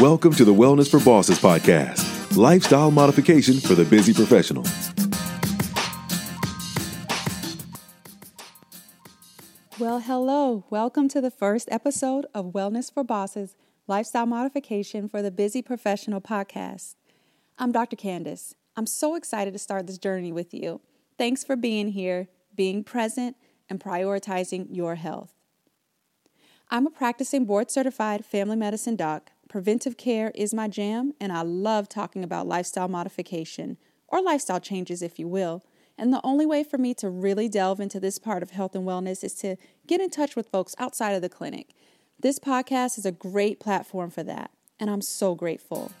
Welcome to the Wellness for Bosses podcast, lifestyle modification for the busy professional. Well, hello. Welcome to the first episode of Wellness for Bosses, lifestyle modification for the busy professional podcast. I'm Dr. Candace. I'm so excited to start this journey with you. Thanks for being here, being present, and prioritizing your health. I'm a practicing board certified family medicine doc. Preventive care is my jam, and I love talking about lifestyle modification, or lifestyle changes, if you will. And the only way for me to really delve into this part of health and wellness is to get in touch with folks outside of the clinic. This podcast is a great platform for that, and I'm so grateful.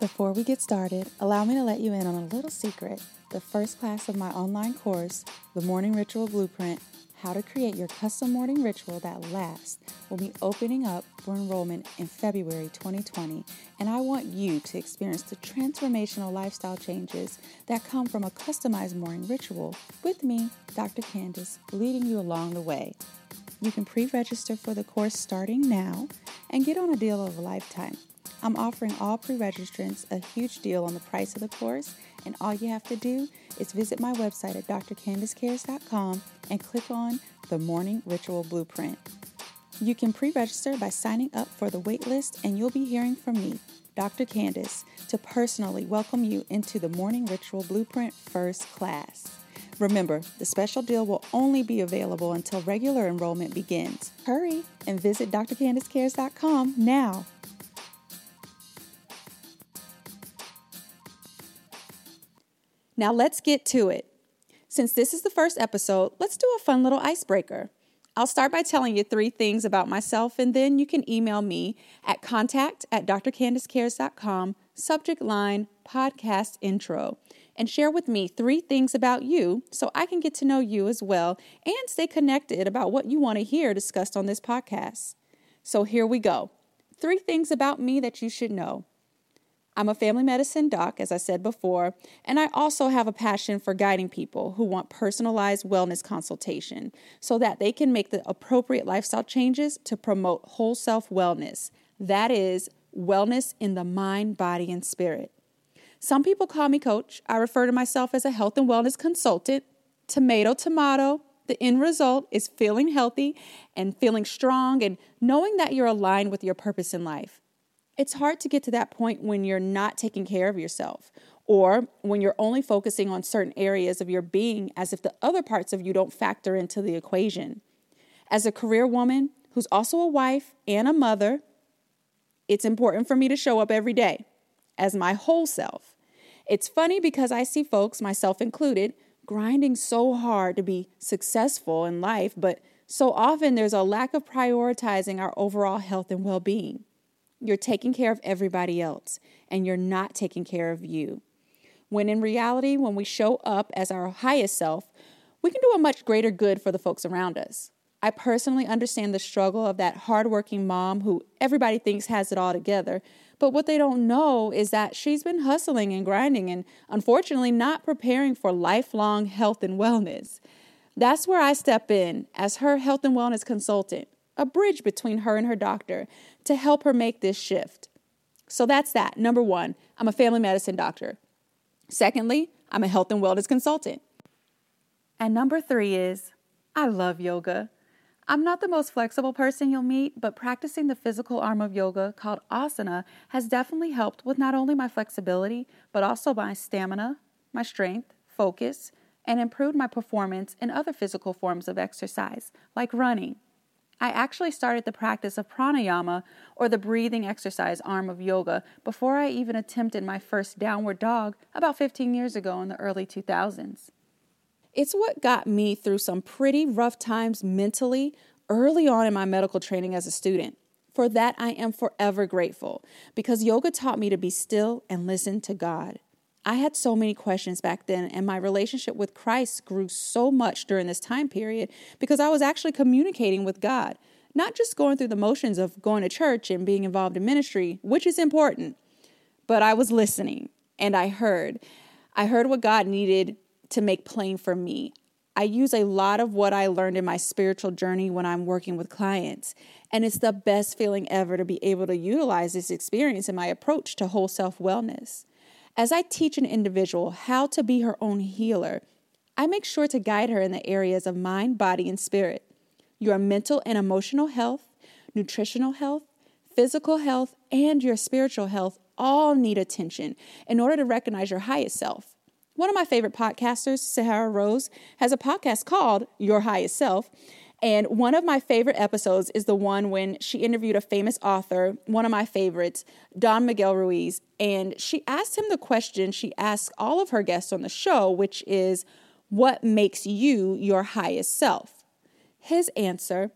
Before we get started, allow me to let you in on a little secret the first class of my online course, The Morning Ritual Blueprint How to Create Your Custom Morning Ritual That Lasts, will be opening up for enrollment in February 2020. And I want you to experience the transformational lifestyle changes that come from a customized morning ritual with me, Dr. Candace, leading you along the way. You can pre register for the course starting now and get on a deal of a lifetime. I'm offering all pre registrants a huge deal on the price of the course, and all you have to do is visit my website at drcandacecares.com and click on the Morning Ritual Blueprint. You can pre register by signing up for the waitlist, and you'll be hearing from me, Dr. Candace, to personally welcome you into the Morning Ritual Blueprint First Class. Remember, the special deal will only be available until regular enrollment begins. Hurry and visit drcandacecares.com now. Now let's get to it. Since this is the first episode, let's do a fun little icebreaker. I'll start by telling you three things about myself, and then you can email me at contact at drcandacecares.com, subject line podcast intro, and share with me three things about you so I can get to know you as well and stay connected about what you want to hear discussed on this podcast. So here we go. Three things about me that you should know. I'm a family medicine doc, as I said before, and I also have a passion for guiding people who want personalized wellness consultation so that they can make the appropriate lifestyle changes to promote whole self wellness. That is, wellness in the mind, body, and spirit. Some people call me coach. I refer to myself as a health and wellness consultant. Tomato, tomato. The end result is feeling healthy and feeling strong and knowing that you're aligned with your purpose in life. It's hard to get to that point when you're not taking care of yourself or when you're only focusing on certain areas of your being as if the other parts of you don't factor into the equation. As a career woman who's also a wife and a mother, it's important for me to show up every day as my whole self. It's funny because I see folks, myself included, grinding so hard to be successful in life, but so often there's a lack of prioritizing our overall health and well being. You're taking care of everybody else, and you're not taking care of you. When in reality, when we show up as our highest self, we can do a much greater good for the folks around us. I personally understand the struggle of that hardworking mom who everybody thinks has it all together, but what they don't know is that she's been hustling and grinding and unfortunately not preparing for lifelong health and wellness. That's where I step in as her health and wellness consultant a bridge between her and her doctor to help her make this shift. So that's that. Number one, I'm a family medicine doctor. Secondly, I'm a health and wellness consultant. And number three is I love yoga. I'm not the most flexible person you'll meet, but practicing the physical arm of yoga called asana has definitely helped with not only my flexibility, but also my stamina, my strength, focus, and improved my performance in other physical forms of exercise, like running. I actually started the practice of pranayama, or the breathing exercise arm of yoga, before I even attempted my first downward dog about 15 years ago in the early 2000s. It's what got me through some pretty rough times mentally early on in my medical training as a student. For that, I am forever grateful because yoga taught me to be still and listen to God. I had so many questions back then, and my relationship with Christ grew so much during this time period because I was actually communicating with God, not just going through the motions of going to church and being involved in ministry, which is important, but I was listening and I heard. I heard what God needed to make plain for me. I use a lot of what I learned in my spiritual journey when I'm working with clients. And it's the best feeling ever to be able to utilize this experience in my approach to whole self wellness. As I teach an individual how to be her own healer, I make sure to guide her in the areas of mind, body, and spirit, your mental and emotional health, nutritional health, physical health, and your spiritual health all need attention in order to recognize your highest self. One of my favorite podcasters, Sahara Rose, has a podcast called Your Highest Self. And one of my favorite episodes is the one when she interviewed a famous author, one of my favorites, Don Miguel Ruiz. And she asked him the question she asks all of her guests on the show, which is, What makes you your highest self? His answer,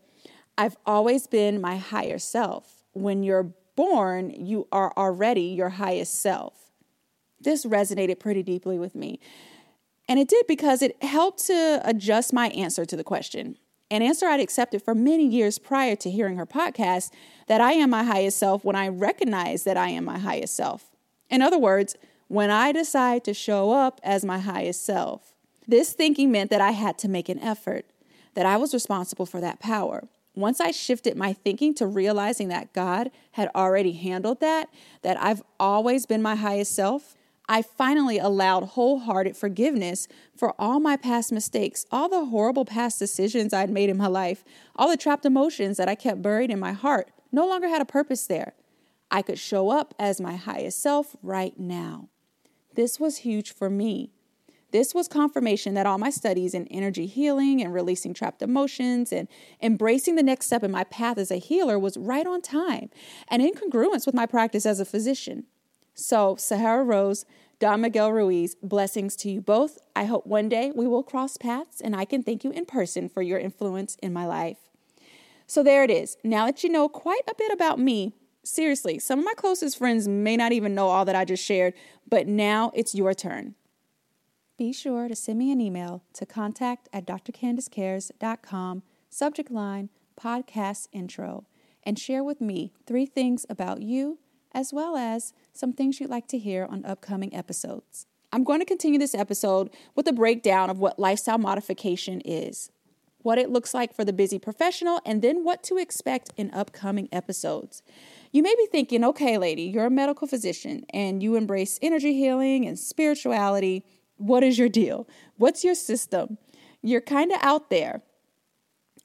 I've always been my higher self. When you're born, you are already your highest self. This resonated pretty deeply with me. And it did because it helped to adjust my answer to the question. An answer I'd accepted for many years prior to hearing her podcast that I am my highest self when I recognize that I am my highest self. In other words, when I decide to show up as my highest self. This thinking meant that I had to make an effort, that I was responsible for that power. Once I shifted my thinking to realizing that God had already handled that, that I've always been my highest self, I finally allowed wholehearted forgiveness for all my past mistakes, all the horrible past decisions I'd made in my life, all the trapped emotions that I kept buried in my heart no longer had a purpose there. I could show up as my highest self right now. This was huge for me. This was confirmation that all my studies in energy healing and releasing trapped emotions and embracing the next step in my path as a healer was right on time and in congruence with my practice as a physician. So, Sahara Rose, Don Miguel Ruiz, blessings to you both. I hope one day we will cross paths and I can thank you in person for your influence in my life. So, there it is. Now that you know quite a bit about me, seriously, some of my closest friends may not even know all that I just shared, but now it's your turn. Be sure to send me an email to contact at drcandacecares.com, subject line podcast intro, and share with me three things about you as well as some things you'd like to hear on upcoming episodes. I'm going to continue this episode with a breakdown of what lifestyle modification is, what it looks like for the busy professional, and then what to expect in upcoming episodes. You may be thinking, okay, lady, you're a medical physician and you embrace energy healing and spirituality. What is your deal? What's your system? You're kind of out there.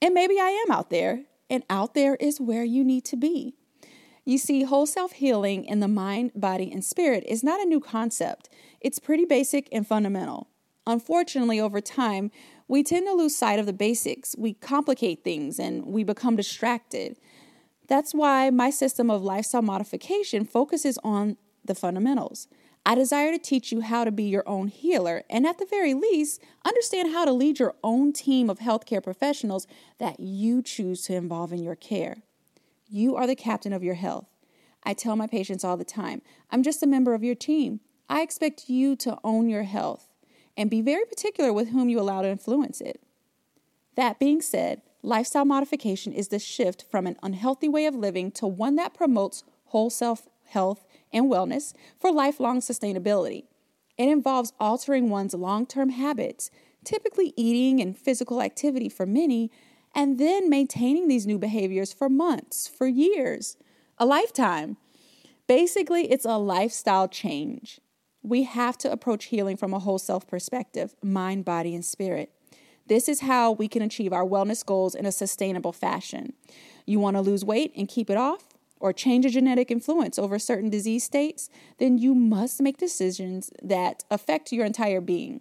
And maybe I am out there, and out there is where you need to be. You see, whole self healing in the mind, body, and spirit is not a new concept. It's pretty basic and fundamental. Unfortunately, over time, we tend to lose sight of the basics. We complicate things and we become distracted. That's why my system of lifestyle modification focuses on the fundamentals. I desire to teach you how to be your own healer and, at the very least, understand how to lead your own team of healthcare professionals that you choose to involve in your care. You are the captain of your health. I tell my patients all the time I'm just a member of your team. I expect you to own your health and be very particular with whom you allow to influence it. That being said, lifestyle modification is the shift from an unhealthy way of living to one that promotes whole self health and wellness for lifelong sustainability. It involves altering one's long term habits, typically eating and physical activity for many, and then maintaining these new behaviors for months, for years, a lifetime. Basically, it's a lifestyle change. We have to approach healing from a whole self perspective mind, body, and spirit. This is how we can achieve our wellness goals in a sustainable fashion. You want to lose weight and keep it off, or change a genetic influence over certain disease states, then you must make decisions that affect your entire being.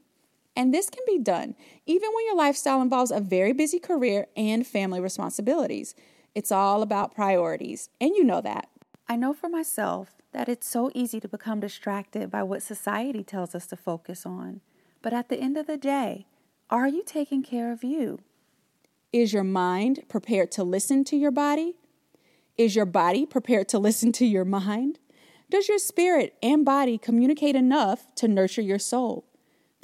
And this can be done even when your lifestyle involves a very busy career and family responsibilities. It's all about priorities, and you know that. I know for myself that it's so easy to become distracted by what society tells us to focus on. But at the end of the day, are you taking care of you? Is your mind prepared to listen to your body? Is your body prepared to listen to your mind? Does your spirit and body communicate enough to nurture your soul?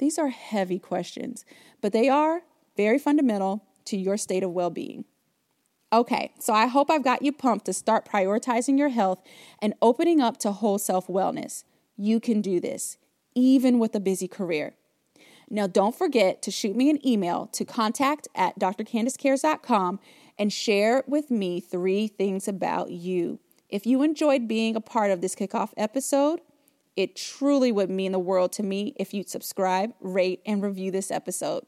These are heavy questions, but they are very fundamental to your state of well being. Okay, so I hope I've got you pumped to start prioritizing your health and opening up to whole self wellness. You can do this, even with a busy career. Now, don't forget to shoot me an email to contact at drcandacecares.com and share with me three things about you. If you enjoyed being a part of this kickoff episode, it truly would mean the world to me if you'd subscribe, rate, and review this episode.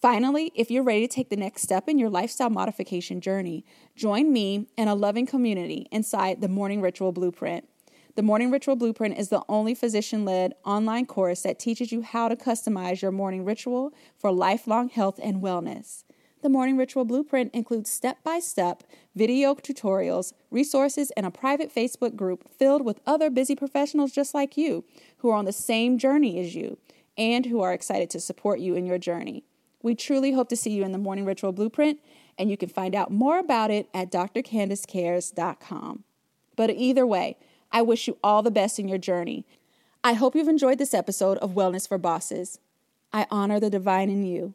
Finally, if you're ready to take the next step in your lifestyle modification journey, join me and a loving community inside the Morning Ritual Blueprint. The Morning Ritual Blueprint is the only physician led online course that teaches you how to customize your morning ritual for lifelong health and wellness. The Morning Ritual Blueprint includes step by step video tutorials, resources, and a private Facebook group filled with other busy professionals just like you who are on the same journey as you and who are excited to support you in your journey. We truly hope to see you in the Morning Ritual Blueprint, and you can find out more about it at drcandacecares.com. But either way, I wish you all the best in your journey. I hope you've enjoyed this episode of Wellness for Bosses. I honor the divine in you.